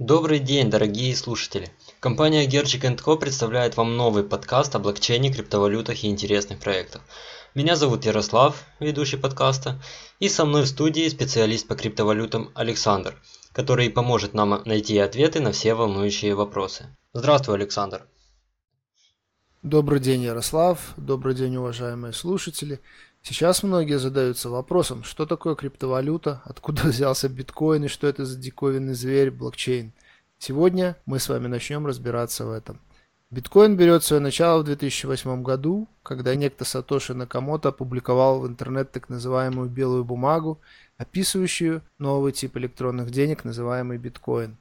Добрый день, дорогие слушатели! Компания Gerchik Co представляет вам новый подкаст о блокчейне, криптовалютах и интересных проектах. Меня зовут Ярослав, ведущий подкаста, и со мной в студии специалист по криптовалютам Александр, который поможет нам найти ответы на все волнующие вопросы. Здравствуй, Александр! Добрый день, Ярослав. Добрый день, уважаемые слушатели. Сейчас многие задаются вопросом, что такое криптовалюта, откуда взялся биткоин и что это за диковинный зверь блокчейн. Сегодня мы с вами начнем разбираться в этом. Биткоин берет свое начало в 2008 году, когда некто Сатоши Накамото опубликовал в интернет так называемую белую бумагу, описывающую новый тип электронных денег, называемый биткоин.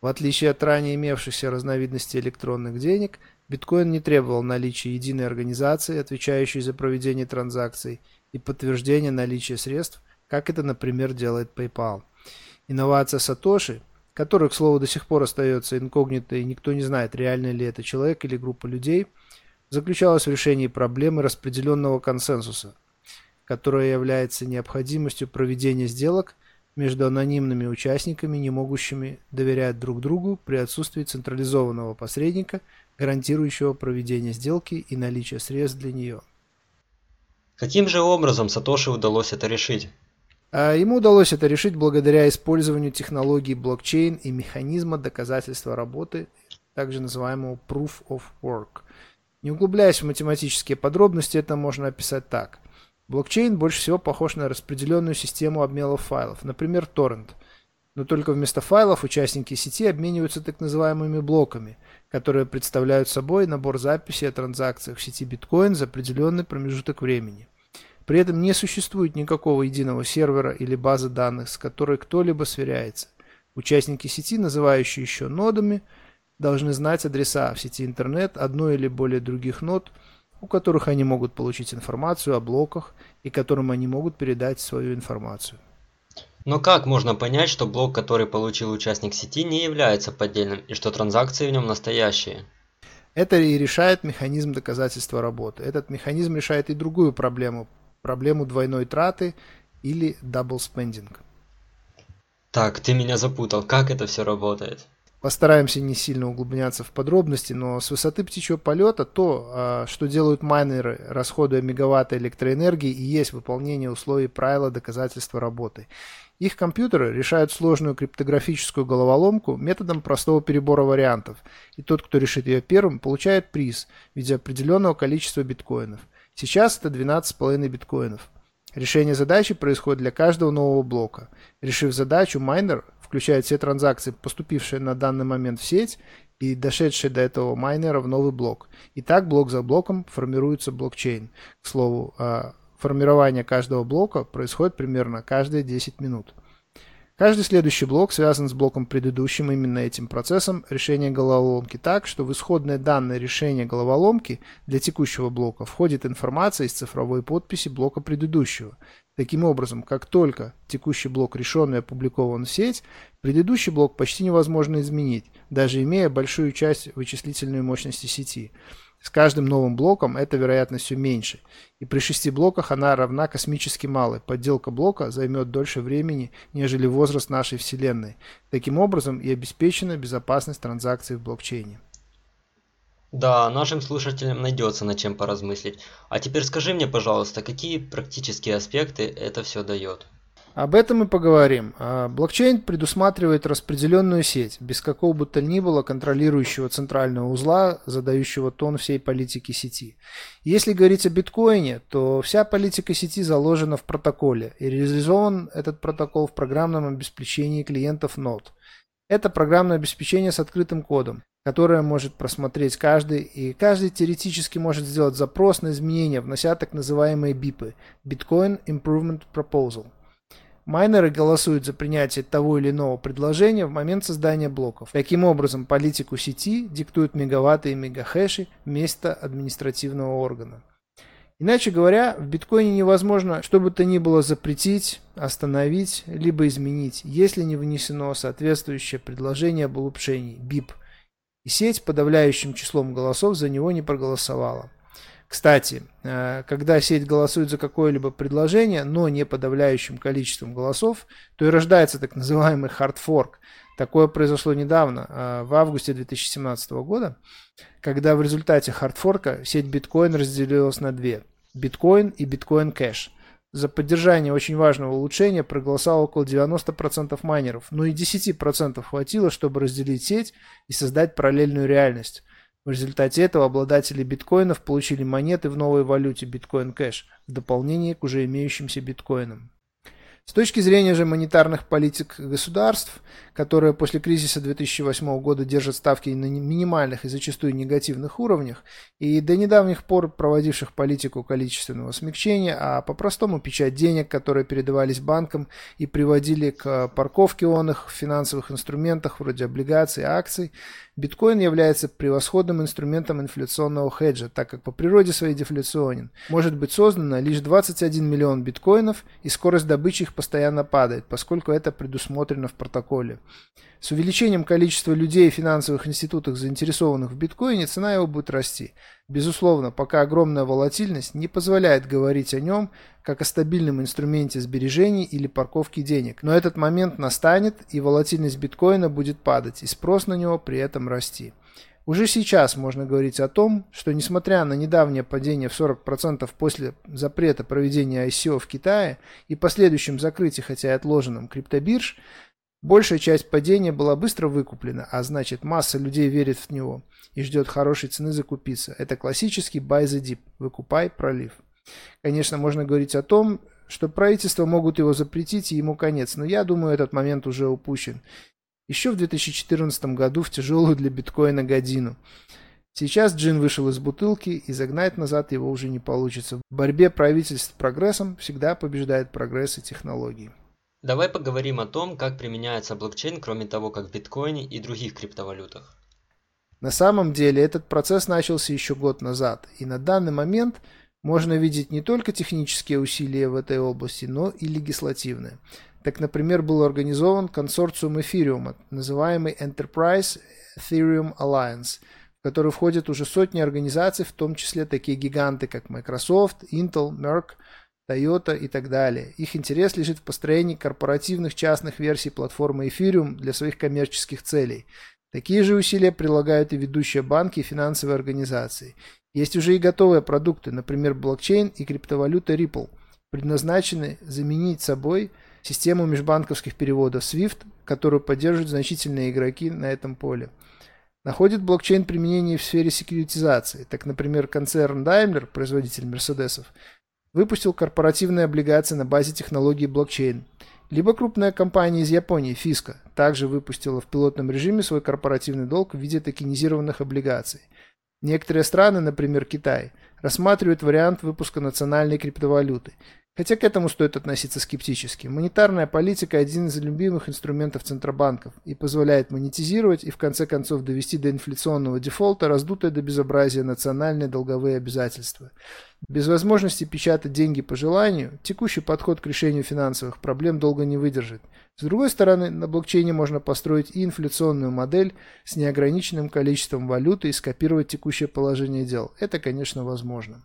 В отличие от ранее имевшихся разновидностей электронных денег, биткоин не требовал наличия единой организации, отвечающей за проведение транзакций, и подтверждения наличия средств, как это, например, делает PayPal. Инновация Сатоши, которая, к слову, до сих пор остается инкогнитой и никто не знает, реально ли это человек или группа людей, заключалась в решении проблемы распределенного консенсуса, которая является необходимостью проведения сделок между анонимными участниками, не могущими доверять друг другу при отсутствии централизованного посредника, гарантирующего проведение сделки и наличие средств для нее. Каким же образом Сатоши удалось это решить? А ему удалось это решить благодаря использованию технологии блокчейн и механизма доказательства работы, также называемого Proof of Work. Не углубляясь в математические подробности, это можно описать так. Блокчейн больше всего похож на распределенную систему обмена файлов, например, торрент. Но только вместо файлов участники сети обмениваются так называемыми блоками, которые представляют собой набор записей о транзакциях в сети биткоин за определенный промежуток времени. При этом не существует никакого единого сервера или базы данных, с которой кто-либо сверяется. Участники сети, называющие еще нодами, должны знать адреса в сети интернет одной или более других нод – у которых они могут получить информацию о блоках и которым они могут передать свою информацию. Но как можно понять, что блок, который получил участник сети, не является поддельным и что транзакции в нем настоящие? Это и решает механизм доказательства работы. Этот механизм решает и другую проблему, проблему двойной траты или double spending. Так, ты меня запутал. Как это все работает? Постараемся не сильно углубляться в подробности, но с высоты птичьего полета то, а, что делают майнеры, расходуя мегаватты электроэнергии, и есть выполнение условий правила доказательства работы. Их компьютеры решают сложную криптографическую головоломку методом простого перебора вариантов, и тот, кто решит ее первым, получает приз в виде определенного количества биткоинов. Сейчас это 12,5 биткоинов. Решение задачи происходит для каждого нового блока. Решив задачу, майнер включает все транзакции, поступившие на данный момент в сеть и дошедшие до этого майнера в новый блок. И так блок за блоком формируется блокчейн. К слову, а, формирование каждого блока происходит примерно каждые 10 минут. Каждый следующий блок связан с блоком предыдущим именно этим процессом решения головоломки так, что в исходные данные решения головоломки для текущего блока входит информация из цифровой подписи блока предыдущего. Таким образом, как только текущий блок решен и опубликован в сеть, предыдущий блок почти невозможно изменить, даже имея большую часть вычислительной мощности сети. С каждым новым блоком эта вероятность все меньше, и при шести блоках она равна космически малой. Подделка блока займет дольше времени, нежели возраст нашей Вселенной. Таким образом и обеспечена безопасность транзакций в блокчейне. Да, нашим слушателям найдется над чем поразмыслить. А теперь скажи мне, пожалуйста, какие практические аспекты это все дает? Об этом и поговорим. А, блокчейн предусматривает распределенную сеть, без какого бы то ни было контролирующего центрального узла, задающего тон всей политики сети. Если говорить о биткоине, то вся политика сети заложена в протоколе, и реализован этот протокол в программном обеспечении клиентов нод. Это программное обеспечение с открытым кодом, которое может просмотреть каждый, и каждый теоретически может сделать запрос на изменения, внося так называемые бипы – Bitcoin Improvement Proposal – Майнеры голосуют за принятие того или иного предложения в момент создания блоков. Таким образом, политику сети диктуют мегаватты и мегахэши вместо административного органа. Иначе говоря, в биткоине невозможно что бы то ни было запретить, остановить, либо изменить, если не внесено соответствующее предложение об улучшении, BIP, и сеть подавляющим числом голосов за него не проголосовала. Кстати, э, когда сеть голосует за какое-либо предложение, но не подавляющим количеством голосов, то и рождается так называемый fork. Такое произошло недавно, э, в августе 2017 года, когда в результате хардфорка сеть биткоин разделилась на две – биткоин и биткоин кэш. За поддержание очень важного улучшения проголосовало около 90% майнеров, но и 10% хватило, чтобы разделить сеть и создать параллельную реальность. В результате этого обладатели биткоинов получили монеты в новой валюте биткоин кэш в дополнение к уже имеющимся биткоинам. С точки зрения же монетарных политик государств, которые после кризиса 2008 года держат ставки на минимальных и зачастую негативных уровнях, и до недавних пор проводивших политику количественного смягчения, а по-простому печать денег, которые передавались банкам и приводили к парковке он их в финансовых инструментах вроде облигаций, акций, Биткоин является превосходным инструментом инфляционного хеджа, так как по природе своей дефляционен. Может быть создано лишь 21 миллион биткоинов, и скорость добычи их постоянно падает, поскольку это предусмотрено в протоколе. С увеличением количества людей и финансовых институтов, заинтересованных в биткоине, цена его будет расти. Безусловно, пока огромная волатильность не позволяет говорить о нем как о стабильном инструменте сбережений или парковки денег. Но этот момент настанет, и волатильность биткоина будет падать, и спрос на него при этом расти. Уже сейчас можно говорить о том, что несмотря на недавнее падение в 40% после запрета проведения ICO в Китае и последующем закрытии, хотя и отложенном, криптобирж, Большая часть падения была быстро выкуплена, а значит масса людей верит в него и ждет хорошей цены закупиться. Это классический buy the dip, выкупай пролив. Конечно, можно говорить о том, что правительства могут его запретить и ему конец, но я думаю, этот момент уже упущен. Еще в 2014 году в тяжелую для биткоина годину. Сейчас джин вышел из бутылки, и загнать назад его уже не получится. В борьбе правительств с прогрессом всегда побеждает прогресс и технологии. Давай поговорим о том, как применяется блокчейн, кроме того, как в биткоине и других криптовалютах. На самом деле этот процесс начался еще год назад, и на данный момент можно видеть не только технические усилия в этой области, но и легислативные. Так, например, был организован консорциум эфириума, называемый Enterprise Ethereum Alliance, в который входят уже сотни организаций, в том числе такие гиганты, как Microsoft, Intel, Merck, Toyota и так далее. Их интерес лежит в построении корпоративных частных версий платформы Ethereum для своих коммерческих целей. Такие же усилия прилагают и ведущие банки и финансовые организации. Есть уже и готовые продукты, например, блокчейн и криптовалюта Ripple, предназначены заменить собой систему межбанковских переводов SWIFT, которую поддерживают значительные игроки на этом поле. Находит блокчейн применение в сфере секьюритизации. Так, например, концерн Daimler, производитель Мерседесов, выпустил корпоративные облигации на базе технологии блокчейн. Либо крупная компания из Японии, Fisker, также выпустила в пилотном режиме свой корпоративный долг в виде токенизированных облигаций. Некоторые страны, например Китай, рассматривают вариант выпуска национальной криптовалюты. Хотя к этому стоит относиться скептически. Монетарная политика – один из любимых инструментов центробанков и позволяет монетизировать и в конце концов довести до инфляционного дефолта раздутое до безобразия национальные долговые обязательства. Без возможности печатать деньги по желанию, текущий подход к решению финансовых проблем долго не выдержит. С другой стороны, на блокчейне можно построить и инфляционную модель с неограниченным количеством валюты и скопировать текущее положение дел. Это, конечно, возможно.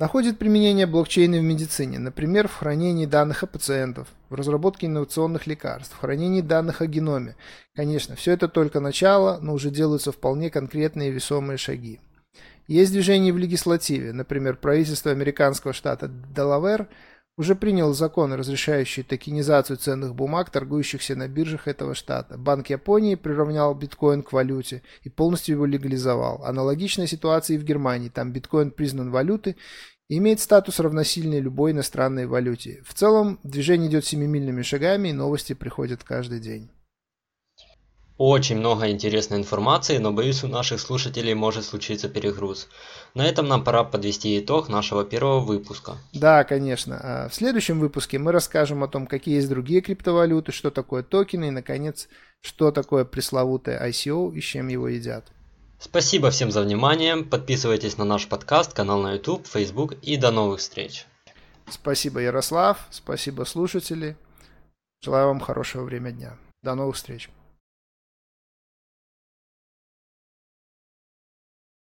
Находит применение блокчейна в медицине, например, в хранении данных о пациентах, в разработке инновационных лекарств, в хранении данных о геноме. Конечно, все это только начало, но уже делаются вполне конкретные весомые шаги. Есть движение в легислативе, например, правительство американского штата Делавер уже приняло закон, разрешающий токенизацию ценных бумаг, торгующихся на биржах этого штата. Банк Японии приравнял биткоин к валюте и полностью его легализовал. Аналогичная ситуация и в Германии. Там биткоин признан валютой и имеет статус равносильный любой иностранной валюте. В целом, движение идет семимильными шагами, и новости приходят каждый день. Очень много интересной информации, но боюсь у наших слушателей может случиться перегруз. На этом нам пора подвести итог нашего первого выпуска. Да, конечно. А в следующем выпуске мы расскажем о том, какие есть другие криптовалюты, что такое токены и, наконец, что такое пресловутое ICO и с чем его едят. Спасибо всем за внимание. Подписывайтесь на наш подкаст, канал на YouTube, Facebook и до новых встреч. Спасибо, Ярослав. Спасибо, слушатели. Желаю вам хорошего времени дня. До новых встреч.